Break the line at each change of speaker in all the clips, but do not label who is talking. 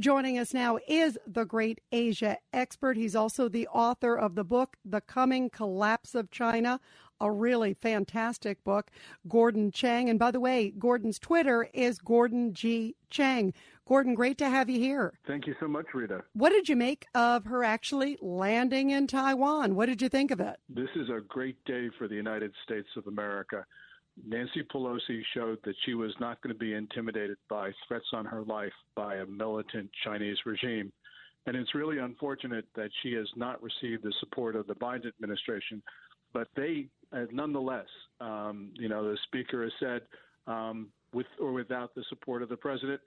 Joining us now is the great Asia expert. He's also the author of the book, The Coming Collapse of China, a really fantastic book, Gordon Chang. And by the way, Gordon's Twitter is Gordon G. Chang. Gordon, great to have you here.
Thank you so much, Rita.
What did you make of her actually landing in Taiwan? What did you think of it?
This is a great day for the United States of America. Nancy Pelosi showed that she was not going to be intimidated by threats on her life by a militant Chinese regime. And it's really unfortunate that she has not received the support of the Biden administration. But they, uh, nonetheless, um, you know, the speaker has said, um, with or without the support of the president,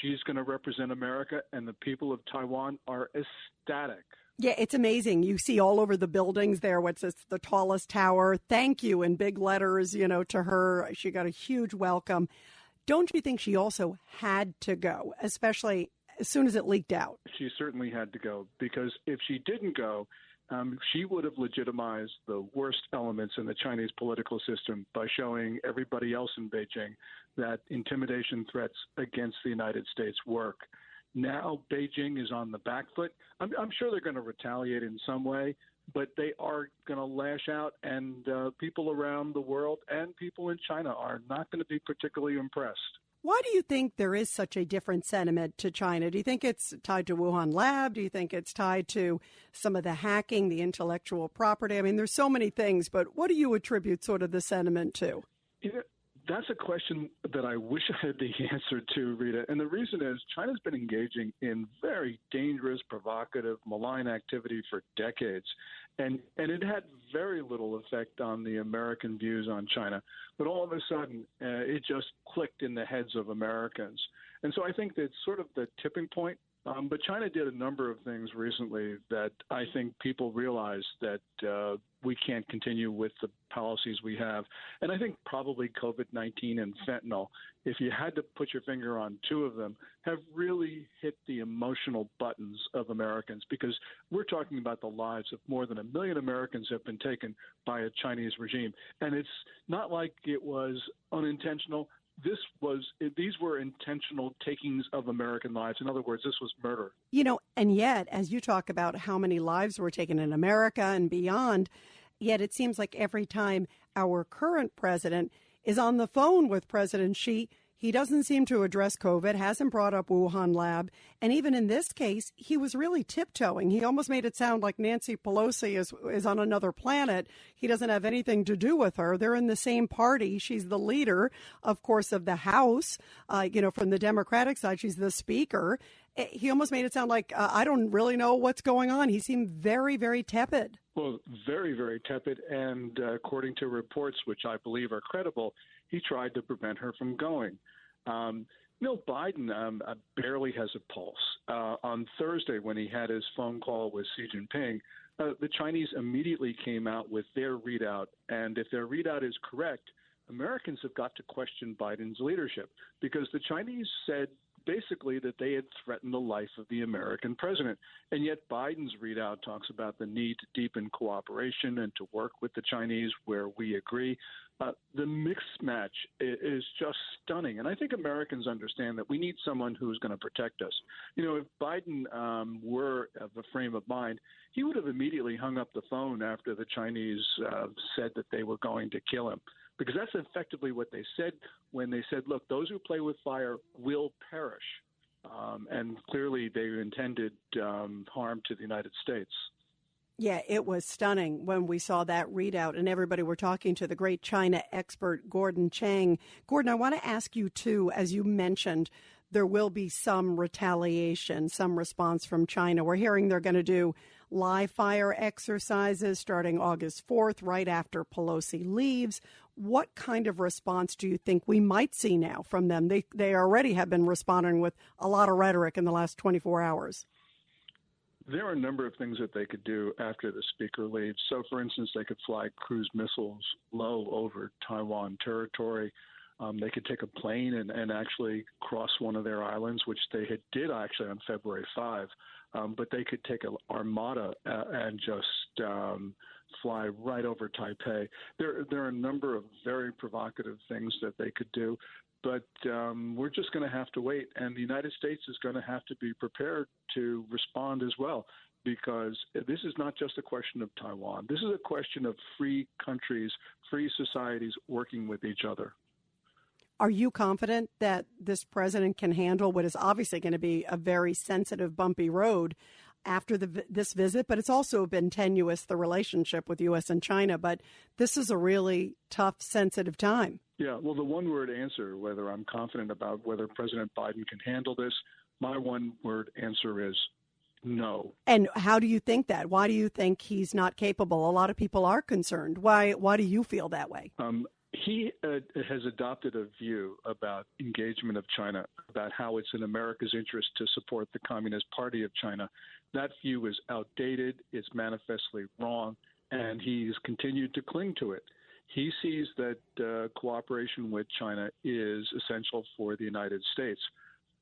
she's going to represent America, and the people of Taiwan are ecstatic.
Yeah, it's amazing. You see all over the buildings there what's this, the tallest tower. Thank you in big letters, you know, to her. She got a huge welcome. Don't you think she also had to go, especially as soon as it leaked out?
She certainly had to go because if she didn't go, um, she would have legitimized the worst elements in the Chinese political system by showing everybody else in Beijing that intimidation threats against the United States work. Now Beijing is on the back foot. I'm, I'm sure they're going to retaliate in some way, but they are going to lash out, and uh, people around the world and people in China are not going to be particularly impressed.
Why do you think there is such a different sentiment to China? Do you think it's tied to Wuhan Lab? Do you think it's tied to some of the hacking, the intellectual property? I mean, there's so many things, but what do you attribute sort of the sentiment to?
You know, that's a question that I wish I had the answer to, Rita. And the reason is China's been engaging in very dangerous, provocative, malign activity for decades. And, and it had very little effect on the American views on China. But all of a sudden, uh, it just clicked in the heads of Americans. And so I think that's sort of the tipping point um, but China did a number of things recently that I think people realize that uh, we can't continue with the policies we have. And I think probably COVID 19 and fentanyl, if you had to put your finger on two of them, have really hit the emotional buttons of Americans because we're talking about the lives of more than a million Americans have been taken by a Chinese regime. And it's not like it was unintentional this was these were intentional takings of American lives. In other words, this was murder.
You know, and yet, as you talk about how many lives were taken in America and beyond, yet it seems like every time our current president is on the phone with President Xi, he doesn't seem to address COVID, hasn't brought up Wuhan lab. And even in this case, he was really tiptoeing. He almost made it sound like Nancy Pelosi is, is on another planet. He doesn't have anything to do with her. They're in the same party. She's the leader, of course, of the House. Uh, you know, from the Democratic side, she's the speaker. Eh, he almost made it sound like uh, I don't really know what's going on. He seemed very, very tepid.
Well, very, very tepid. And uh, according to reports, which I believe are credible, he tried to prevent her from going. Um, Bill Biden um, uh, barely has a pulse. Uh, on Thursday, when he had his phone call with Xi Jinping, uh, the Chinese immediately came out with their readout. And if their readout is correct, Americans have got to question Biden's leadership because the Chinese said basically that they had threatened the life of the American president. And yet Biden's readout talks about the need to deepen cooperation and to work with the Chinese where we agree. Uh, the mix match is just stunning. And I think Americans understand that we need someone who's going to protect us. You know, if Biden um, were of the frame of mind, he would have immediately hung up the phone after the Chinese uh, said that they were going to kill him because that's effectively what they said when they said, look, those who play with fire will perish. Um, and clearly they intended um, harm to the United States.
Yeah, it was stunning when we saw that readout, and everybody were talking to the great China expert, Gordon Chang. Gordon, I want to ask you, too, as you mentioned, there will be some retaliation, some response from China. We're hearing they're going to do live fire exercises starting August 4th, right after Pelosi leaves. What kind of response do you think we might see now from them? They, they already have been responding with a lot of rhetoric in the last 24 hours.
There are a number of things that they could do after the speaker leaves. So, for instance, they could fly cruise missiles low over Taiwan territory. Um, they could take a plane and, and actually cross one of their islands, which they had, did actually on February 5. Um, but they could take an armada uh, and just um, fly right over Taipei. There, there are a number of very provocative things that they could do. but um, we're just going to have to wait, and the United States is going to have to be prepared to respond as well, because this is not just a question of Taiwan. This is a question of free countries, free societies working with each other.
Are you confident that this president can handle what is obviously going to be a very sensitive, bumpy road after the, this visit? But it's also been tenuous, the relationship with U.S. and China. But this is a really tough, sensitive time.
Yeah, well, the one word answer, whether I'm confident about whether President Biden can handle this, my one word answer is no.
And how do you think that? Why do you think he's not capable? A lot of people are concerned. Why? Why do you feel that way?
Um, he uh, has adopted a view about engagement of China, about how it's in America's interest to support the Communist Party of China. That view is outdated, it's manifestly wrong, and he's continued to cling to it. He sees that uh, cooperation with China is essential for the United States.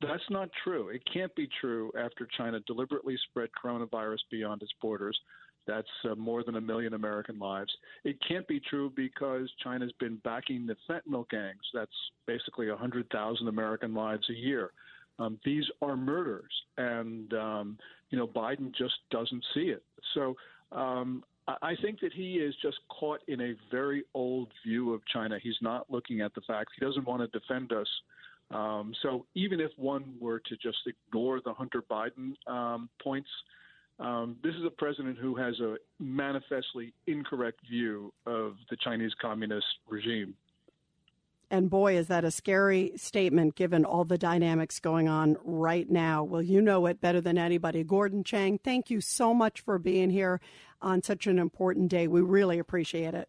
That's not true. It can't be true after China deliberately spread coronavirus beyond its borders that's uh, more than a million American lives. It can't be true because China's been backing the fentanyl gangs. That's basically 100,000 American lives a year. Um, these are murders, and um, you know Biden just doesn't see it. So um, I think that he is just caught in a very old view of China. He's not looking at the facts. He doesn't want to defend us. Um, so even if one were to just ignore the Hunter Biden um, points, um, this is a president who has a manifestly incorrect view of the Chinese Communist regime.
And boy, is that a scary statement given all the dynamics going on right now. Well, you know it better than anybody. Gordon Chang, thank you so much for being here on such an important day. We really appreciate it.